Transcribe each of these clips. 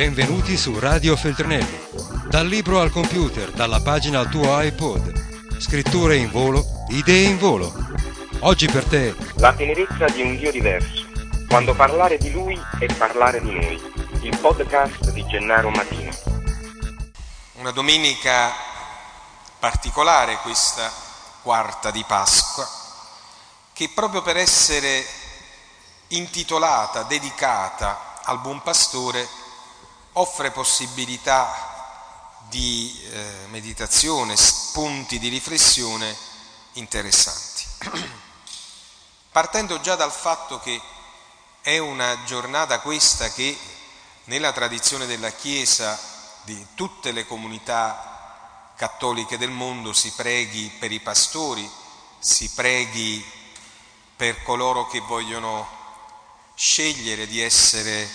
Benvenuti su Radio Feltrinelli. Dal libro al computer, dalla pagina al tuo iPod. Scritture in volo, idee in volo. Oggi per te. La tenerezza di un Dio diverso. Quando parlare di Lui è parlare di noi. Il podcast di Gennaro Matino. Una domenica particolare questa quarta di Pasqua, che proprio per essere intitolata, dedicata al buon pastore, offre possibilità di eh, meditazione, spunti di riflessione interessanti. Partendo già dal fatto che è una giornata questa che nella tradizione della Chiesa, di tutte le comunità cattoliche del mondo, si preghi per i pastori, si preghi per coloro che vogliono scegliere di essere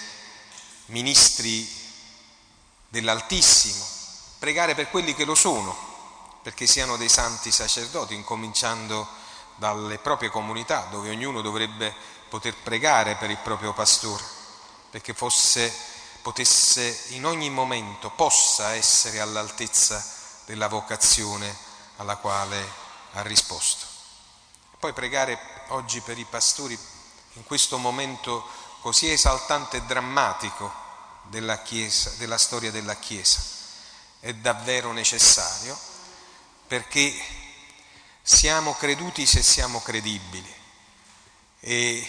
ministri dell'Altissimo, pregare per quelli che lo sono, perché siano dei santi sacerdoti, incominciando dalle proprie comunità, dove ognuno dovrebbe poter pregare per il proprio pastore, perché fosse, potesse in ogni momento, possa essere all'altezza della vocazione alla quale ha risposto. Poi pregare oggi per i pastori in questo momento così esaltante e drammatico della, Chiesa, della storia della Chiesa. È davvero necessario perché siamo creduti se siamo credibili e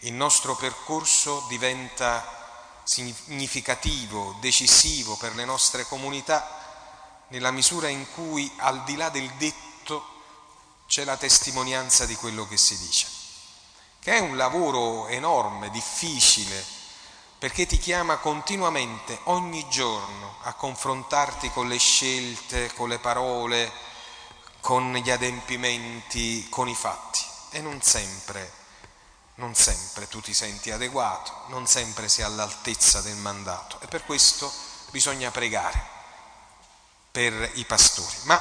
il nostro percorso diventa significativo, decisivo per le nostre comunità nella misura in cui al di là del detto c'è la testimonianza di quello che si dice, che è un lavoro enorme, difficile, perché ti chiama continuamente, ogni giorno, a confrontarti con le scelte, con le parole, con gli adempimenti, con i fatti. E non sempre, non sempre tu ti senti adeguato, non sempre sei all'altezza del mandato. E per questo bisogna pregare per i pastori. Ma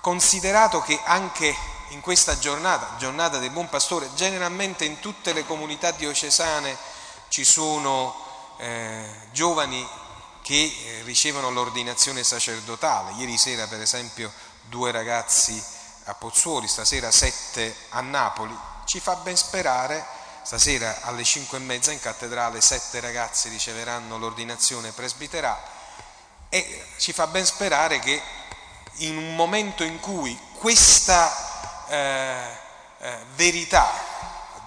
considerato che anche in questa giornata, giornata del buon pastore, generalmente in tutte le comunità diocesane, ci sono eh, giovani che eh, ricevono l'ordinazione sacerdotale. Ieri sera, per esempio, due ragazzi a Pozzuoli, stasera sette a Napoli. Ci fa ben sperare, stasera alle cinque e mezza in cattedrale sette ragazzi riceveranno l'ordinazione presbiterale e ci fa ben sperare che in un momento in cui questa eh, eh, verità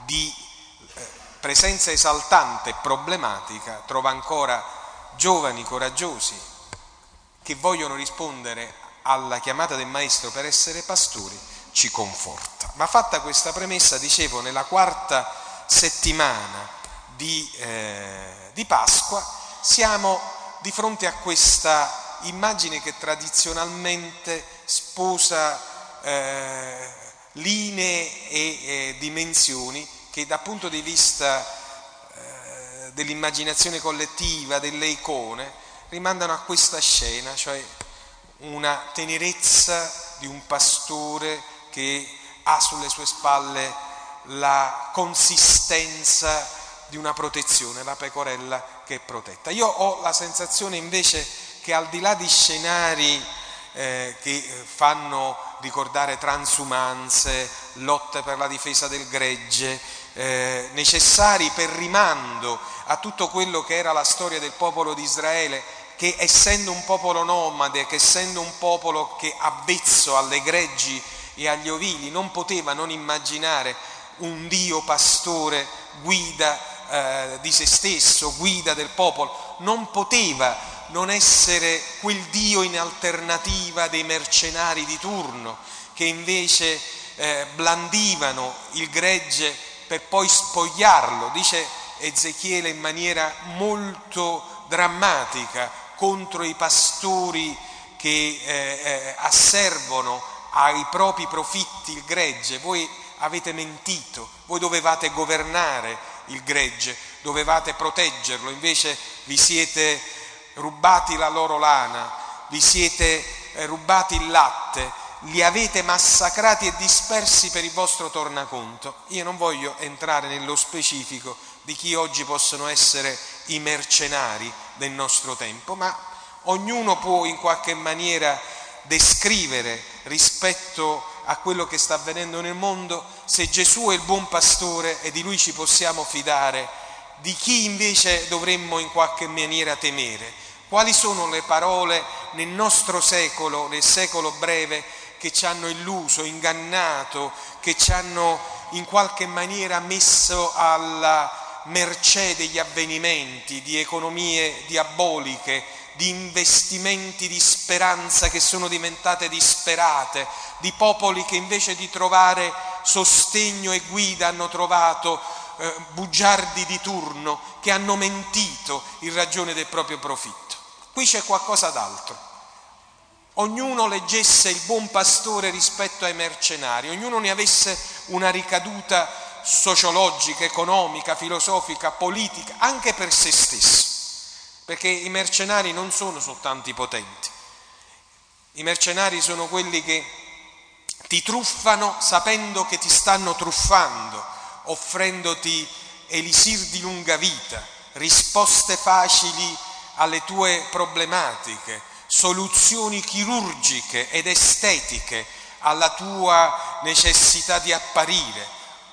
di presenza esaltante e problematica trova ancora giovani coraggiosi che vogliono rispondere alla chiamata del Maestro per essere pastori, ci conforta. Ma fatta questa premessa, dicevo, nella quarta settimana di, eh, di Pasqua siamo di fronte a questa immagine che tradizionalmente sposa eh, linee e eh, dimensioni che dal punto di vista eh, dell'immaginazione collettiva, delle icone, rimandano a questa scena, cioè una tenerezza di un pastore che ha sulle sue spalle la consistenza di una protezione, la pecorella che è protetta. Io ho la sensazione invece che al di là di scenari eh, che fanno ricordare transumanze, lotte per la difesa del gregge, eh, necessari per rimando a tutto quello che era la storia del popolo di Israele, che essendo un popolo nomade, che essendo un popolo che avvezzo alle greggi e agli ovili, non poteva non immaginare un Dio pastore, guida eh, di se stesso, guida del popolo, non poteva non essere quel Dio in alternativa dei mercenari di turno, che invece eh, blandivano il gregge per poi spogliarlo, dice Ezechiele in maniera molto drammatica contro i pastori che eh, eh, asservono ai propri profitti il gregge. Voi avete mentito, voi dovevate governare il gregge, dovevate proteggerlo, invece vi siete rubati la loro lana, vi siete eh, rubati il latte, li avete massacrati e dispersi per il vostro tornaconto. Io non voglio entrare nello specifico di chi oggi possono essere i mercenari del nostro tempo, ma ognuno può in qualche maniera descrivere rispetto a quello che sta avvenendo nel mondo se Gesù è il buon pastore e di lui ci possiamo fidare, di chi invece dovremmo in qualche maniera temere. Quali sono le parole nel nostro secolo, nel secolo breve, che ci hanno illuso, ingannato, che ci hanno in qualche maniera messo alla mercé degli avvenimenti, di economie diaboliche, di investimenti di speranza che sono diventate disperate, di popoli che invece di trovare sostegno e guida hanno trovato eh, bugiardi di turno che hanno mentito in ragione del proprio profitto. Qui c'è qualcosa d'altro. Ognuno leggesse il buon pastore rispetto ai mercenari, ognuno ne avesse una ricaduta sociologica, economica, filosofica, politica, anche per se stesso. Perché i mercenari non sono soltanto i potenti, i mercenari sono quelli che ti truffano sapendo che ti stanno truffando, offrendoti elisir di lunga vita, risposte facili alle tue problematiche, soluzioni chirurgiche ed estetiche alla tua necessità di apparire.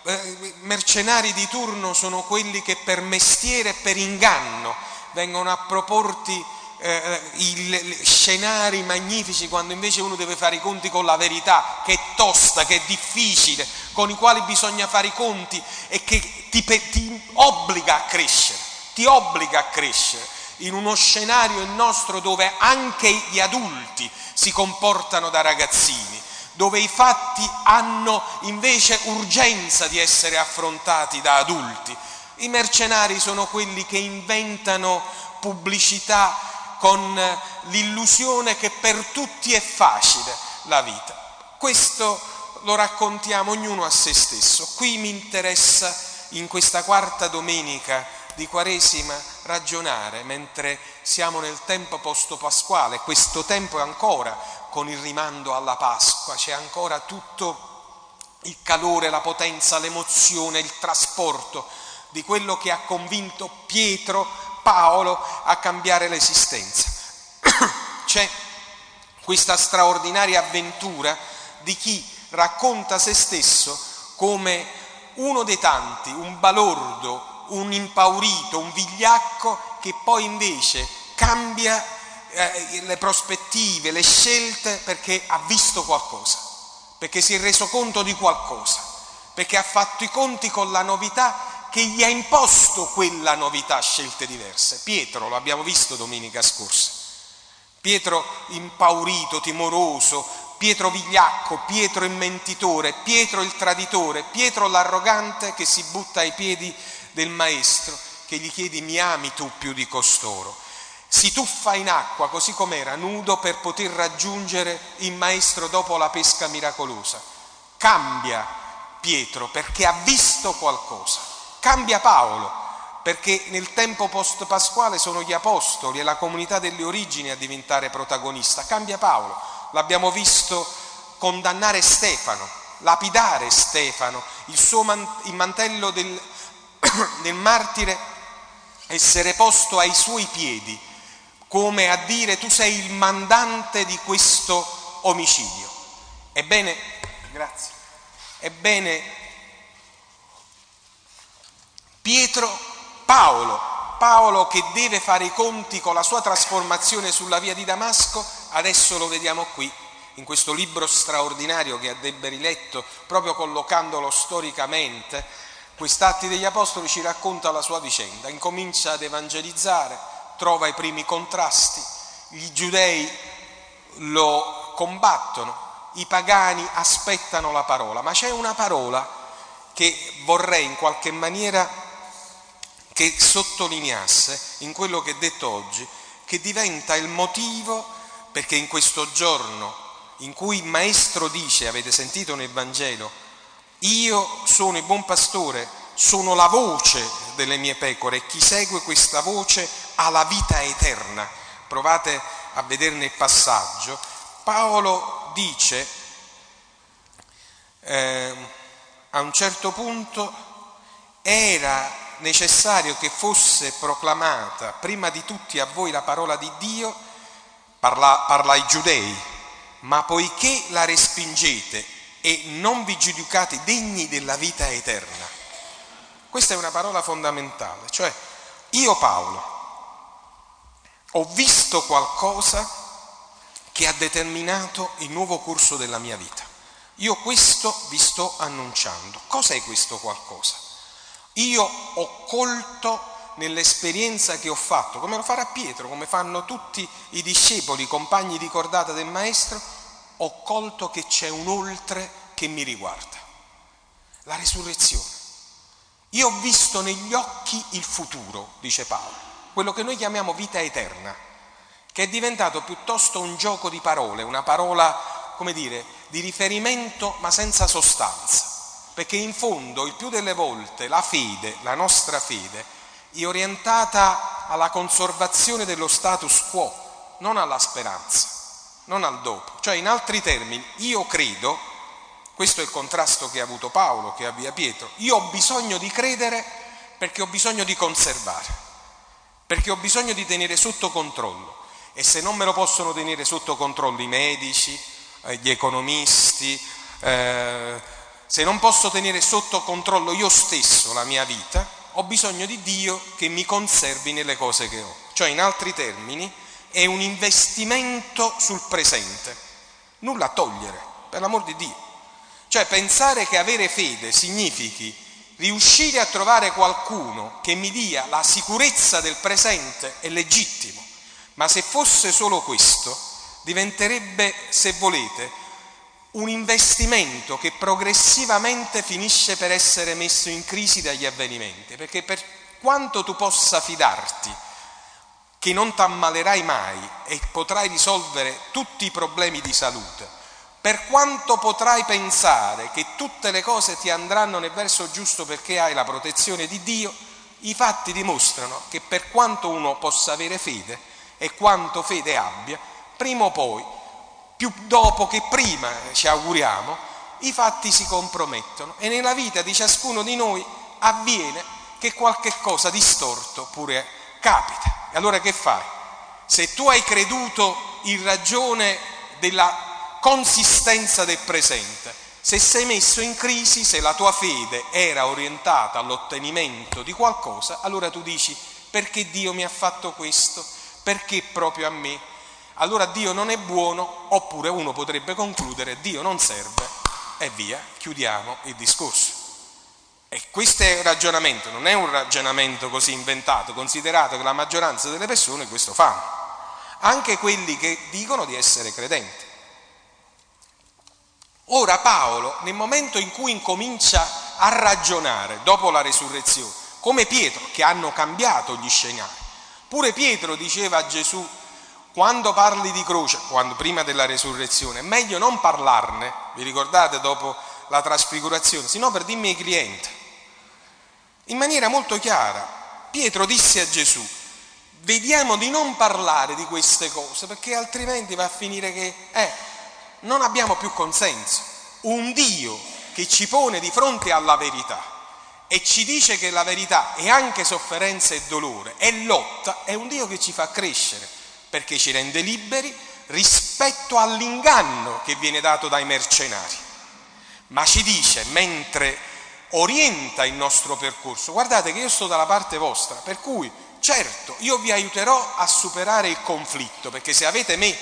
Eh, mercenari di turno sono quelli che per mestiere e per inganno vengono a proporti eh, i scenari magnifici quando invece uno deve fare i conti con la verità, che è tosta, che è difficile, con i quali bisogna fare i conti e che ti, ti obbliga a crescere, ti obbliga a crescere in uno scenario nostro dove anche gli adulti si comportano da ragazzini, dove i fatti hanno invece urgenza di essere affrontati da adulti i mercenari sono quelli che inventano pubblicità con l'illusione che per tutti è facile la vita. Questo lo raccontiamo ognuno a se stesso. Qui mi interessa in questa quarta domenica di Quaresima ragionare mentre siamo nel tempo post-pasquale, questo tempo è ancora con il rimando alla Pasqua, c'è ancora tutto il calore, la potenza, l'emozione, il trasporto di quello che ha convinto Pietro, Paolo a cambiare l'esistenza. C'è questa straordinaria avventura di chi racconta se stesso come uno dei tanti, un balordo, un impaurito, un vigliacco che poi invece cambia eh, le prospettive, le scelte perché ha visto qualcosa, perché si è reso conto di qualcosa, perché ha fatto i conti con la novità che gli ha imposto quella novità, scelte diverse. Pietro, lo abbiamo visto domenica scorsa. Pietro impaurito, timoroso, Pietro vigliacco, Pietro immentitore, Pietro il traditore, Pietro l'arrogante che si butta ai piedi del maestro, che gli chiede mi ami tu più di costoro. Si tuffa in acqua così com'era, nudo per poter raggiungere il maestro dopo la pesca miracolosa. Cambia Pietro perché ha visto qualcosa. Cambia Paolo, perché nel tempo post-pasquale sono gli apostoli e la comunità delle origini a diventare protagonista. Cambia Paolo, l'abbiamo visto condannare Stefano, lapidare Stefano, il suo mantello del, del martire essere posto ai suoi piedi, come a dire tu sei il mandante di questo omicidio. Ebbene, grazie. Ebbene, Pietro, Paolo, Paolo che deve fare i conti con la sua trasformazione sulla via di Damasco, adesso lo vediamo qui, in questo libro straordinario che ha Debberi letto, proprio collocandolo storicamente, quest'Atti degli Apostoli ci racconta la sua vicenda, incomincia ad evangelizzare, trova i primi contrasti, gli giudei lo combattono, i pagani aspettano la parola, ma c'è una parola che vorrei in qualche maniera che sottolineasse in quello che è detto oggi, che diventa il motivo perché in questo giorno in cui il Maestro dice, avete sentito nel Vangelo, io sono il buon pastore, sono la voce delle mie pecore e chi segue questa voce ha la vita eterna. Provate a vederne il passaggio. Paolo dice eh, a un certo punto era necessario che fosse proclamata prima di tutti a voi la parola di Dio, parla, parla ai giudei, ma poiché la respingete e non vi giudicate degni della vita eterna. Questa è una parola fondamentale, cioè io Paolo ho visto qualcosa che ha determinato il nuovo corso della mia vita. Io questo vi sto annunciando. Cos'è questo qualcosa? Io ho colto nell'esperienza che ho fatto, come lo farà Pietro, come fanno tutti i discepoli, i compagni di cordata del Maestro, ho colto che c'è un oltre che mi riguarda, la risurrezione. Io ho visto negli occhi il futuro, dice Paolo, quello che noi chiamiamo vita eterna, che è diventato piuttosto un gioco di parole, una parola, come dire, di riferimento ma senza sostanza, perché in fondo il più delle volte la fede, la nostra fede, è orientata alla conservazione dello status quo, non alla speranza, non al dopo. Cioè, in altri termini, io credo, questo è il contrasto che ha avuto Paolo, che avvia Pietro, io ho bisogno di credere perché ho bisogno di conservare, perché ho bisogno di tenere sotto controllo. E se non me lo possono tenere sotto controllo i medici, eh, gli economisti, eh, se non posso tenere sotto controllo io stesso la mia vita, ho bisogno di Dio che mi conservi nelle cose che ho. Cioè, in altri termini, è un investimento sul presente, nulla a togliere, per l'amor di Dio. Cioè, pensare che avere fede significhi riuscire a trovare qualcuno che mi dia la sicurezza del presente è legittimo, ma se fosse solo questo, diventerebbe, se volete, un investimento che progressivamente finisce per essere messo in crisi dagli avvenimenti, perché per quanto tu possa fidarti che non ti ammalerai mai e potrai risolvere tutti i problemi di salute, per quanto potrai pensare che tutte le cose ti andranno nel verso giusto perché hai la protezione di Dio, i fatti dimostrano che per quanto uno possa avere fede e quanto fede abbia, prima o poi più dopo che prima, ci auguriamo, i fatti si compromettono e nella vita di ciascuno di noi avviene che qualche cosa distorto pure capita. E allora che fai? Se tu hai creduto in ragione della consistenza del presente, se sei messo in crisi, se la tua fede era orientata all'ottenimento di qualcosa, allora tu dici perché Dio mi ha fatto questo? Perché proprio a me? allora Dio non è buono, oppure uno potrebbe concludere Dio non serve e via, chiudiamo il discorso. E questo è un ragionamento, non è un ragionamento così inventato, considerato che la maggioranza delle persone questo fanno, anche quelli che dicono di essere credenti. Ora Paolo, nel momento in cui incomincia a ragionare dopo la resurrezione, come Pietro, che hanno cambiato gli scenari, pure Pietro diceva a Gesù, quando parli di croce, quando prima della resurrezione, è meglio non parlarne, vi ricordate dopo la trasfigurazione, sino per dimmi ai clienti. In maniera molto chiara, Pietro disse a Gesù, vediamo di non parlare di queste cose, perché altrimenti va a finire che eh, non abbiamo più consenso. Un Dio che ci pone di fronte alla verità e ci dice che la verità è anche sofferenza e dolore, è lotta, è un Dio che ci fa crescere perché ci rende liberi rispetto all'inganno che viene dato dai mercenari. Ma ci dice, mentre orienta il nostro percorso, guardate che io sto dalla parte vostra, per cui certo io vi aiuterò a superare il conflitto, perché se avete me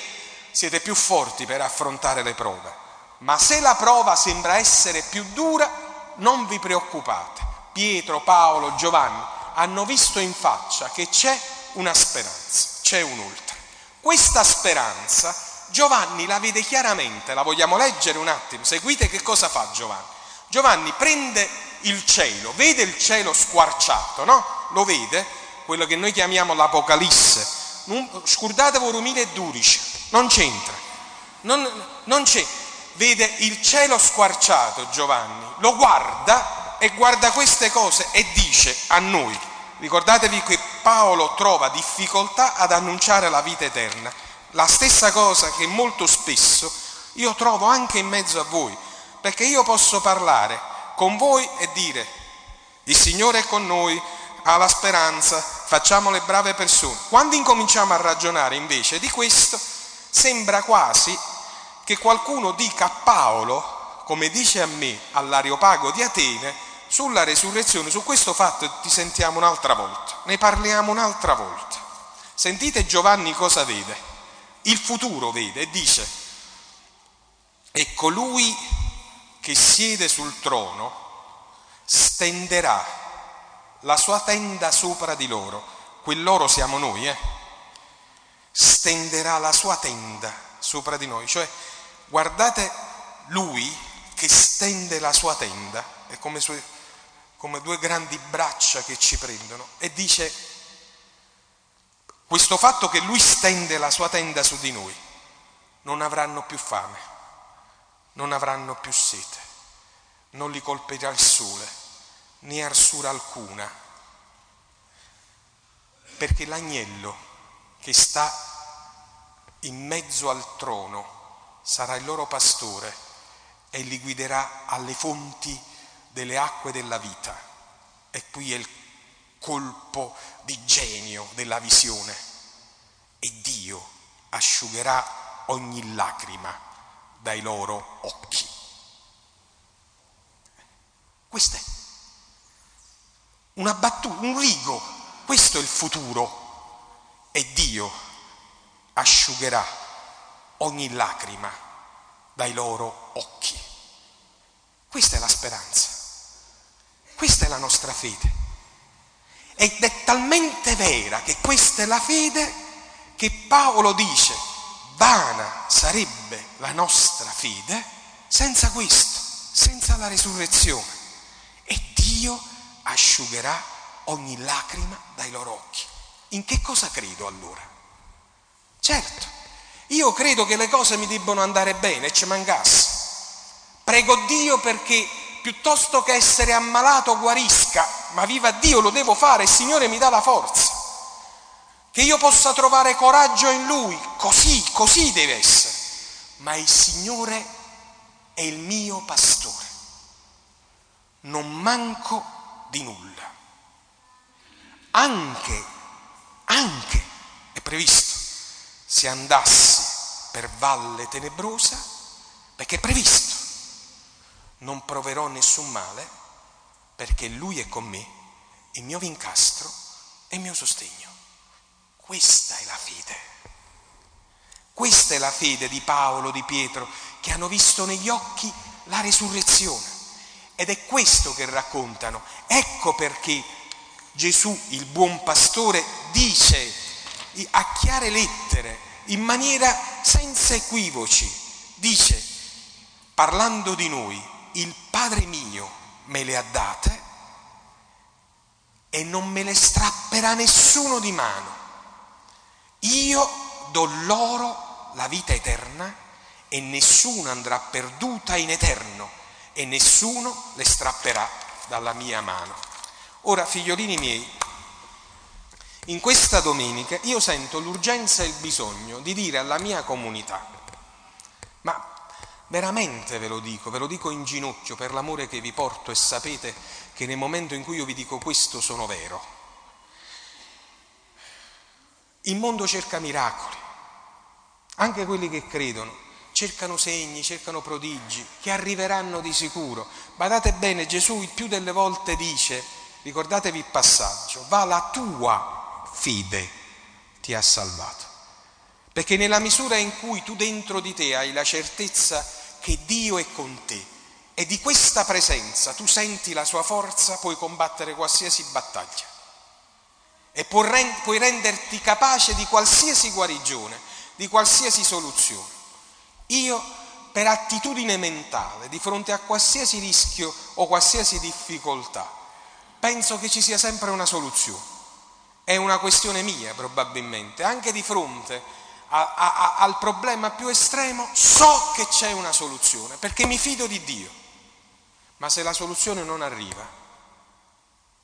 siete più forti per affrontare le prove, ma se la prova sembra essere più dura, non vi preoccupate. Pietro, Paolo, Giovanni hanno visto in faccia che c'è una speranza, c'è un oltre. Questa speranza Giovanni la vede chiaramente, la vogliamo leggere un attimo, seguite che cosa fa Giovanni. Giovanni prende il cielo, vede il cielo squarciato, no? Lo vede, quello che noi chiamiamo l'Apocalisse. Scordatevi rumile e dudice, non c'entra, non, non c'è. Vede il cielo squarciato Giovanni, lo guarda e guarda queste cose e dice a noi, Ricordatevi che Paolo trova difficoltà ad annunciare la vita eterna, la stessa cosa che molto spesso io trovo anche in mezzo a voi, perché io posso parlare con voi e dire il Signore è con noi, ha la speranza, facciamo le brave persone. Quando incominciamo a ragionare invece di questo, sembra quasi che qualcuno dica a Paolo, come dice a me, all'Areopago di Atene, sulla resurrezione, su questo fatto ti sentiamo un'altra volta, ne parliamo un'altra volta. Sentite Giovanni cosa vede, il futuro vede e dice, e colui che siede sul trono stenderà la sua tenda sopra di loro, quel loro siamo noi, eh? stenderà la sua tenda sopra di noi, cioè guardate lui che stende la sua tenda, è come sue come due grandi braccia che ci prendono. E dice questo fatto che lui stende la sua tenda su di noi, non avranno più fame, non avranno più sete, non li colpirà il sole, né arsura alcuna, perché l'agnello che sta in mezzo al trono sarà il loro pastore e li guiderà alle fonti delle acque della vita. E qui è il colpo di genio della visione. E Dio asciugherà ogni lacrima dai loro occhi. Questo è una battuta, un rigo, questo è il futuro. E Dio asciugherà ogni lacrima dai loro occhi. Questa è la speranza. Questa è la nostra fede. Ed è talmente vera che questa è la fede che Paolo dice, vana sarebbe la nostra fede senza questo, senza la resurrezione. E Dio asciugherà ogni lacrima dai loro occhi. In che cosa credo allora? Certo, io credo che le cose mi debbano andare bene e ci mancasse. Prego Dio perché piuttosto che essere ammalato guarisca, ma viva Dio, lo devo fare, il Signore mi dà la forza. Che io possa trovare coraggio in Lui, così, così deve essere. Ma il Signore è il mio pastore. Non manco di nulla. Anche, anche, è previsto, se andassi per valle tenebrosa, perché è previsto non proverò nessun male perché Lui è con me, il mio vincastro e il mio sostegno. Questa è la fede. Questa è la fede di Paolo, di Pietro, che hanno visto negli occhi la resurrezione. Ed è questo che raccontano. Ecco perché Gesù, il buon pastore, dice a chiare lettere, in maniera senza equivoci, dice, parlando di noi, il Padre mio me le ha date e non me le strapperà nessuno di mano. Io do loro la vita eterna e nessuno andrà perduta in eterno e nessuno le strapperà dalla mia mano. Ora, figliolini miei, in questa domenica io sento l'urgenza e il bisogno di dire alla mia comunità, ma Veramente ve lo dico, ve lo dico in ginocchio per l'amore che vi porto e sapete che nel momento in cui io vi dico questo sono vero. Il mondo cerca miracoli, anche quelli che credono, cercano segni, cercano prodigi, che arriveranno di sicuro. Badate bene, Gesù il più delle volte dice, ricordatevi il passaggio, va la tua fede ti ha salvato. Perché nella misura in cui tu dentro di te hai la certezza che Dio è con te e di questa presenza tu senti la sua forza, puoi combattere qualsiasi battaglia e puoi renderti capace di qualsiasi guarigione, di qualsiasi soluzione. Io, per attitudine mentale, di fronte a qualsiasi rischio o qualsiasi difficoltà, penso che ci sia sempre una soluzione. È una questione mia probabilmente, anche di fronte a a, a, al problema più estremo, so che c'è una soluzione, perché mi fido di Dio. Ma se la soluzione non arriva,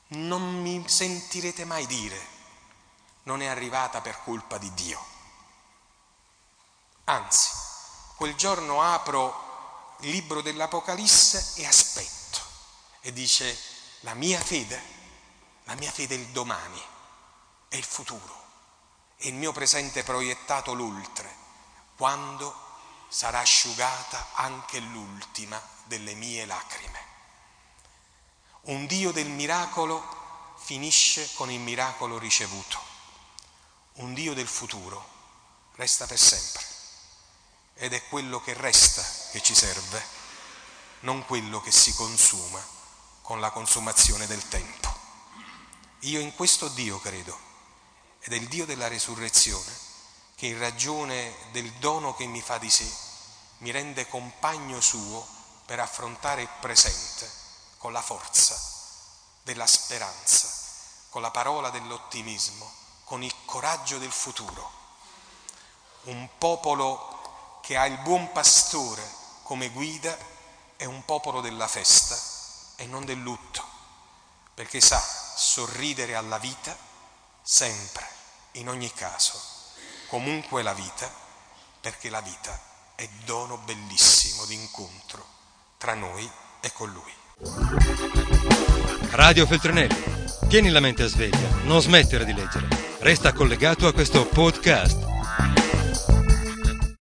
non mi sentirete mai dire non è arrivata per colpa di Dio. Anzi, quel giorno apro il libro dell'Apocalisse e aspetto e dice la mia fede La mia fede è il domani, è il futuro, è il mio presente proiettato l'oltre, quando sarà asciugata anche l'ultima delle mie lacrime. Un Dio del miracolo finisce con il miracolo ricevuto. Un Dio del futuro resta per sempre ed è quello che resta che ci serve, non quello che si consuma con la consumazione del tempo. Io in questo Dio credo ed è il Dio della resurrezione che in ragione del dono che mi fa di sé mi rende compagno suo per affrontare il presente con la forza della speranza, con la parola dell'ottimismo, con il coraggio del futuro. Un popolo che ha il buon pastore come guida è un popolo della festa e non del lutto, perché sa sorridere alla vita sempre, in ogni caso comunque la vita, perché la vita è dono bellissimo di incontro tra noi e con Lui. Radio Feltrinelli, tieni la mente sveglia, non smettere di leggere. Resta collegato a questo podcast.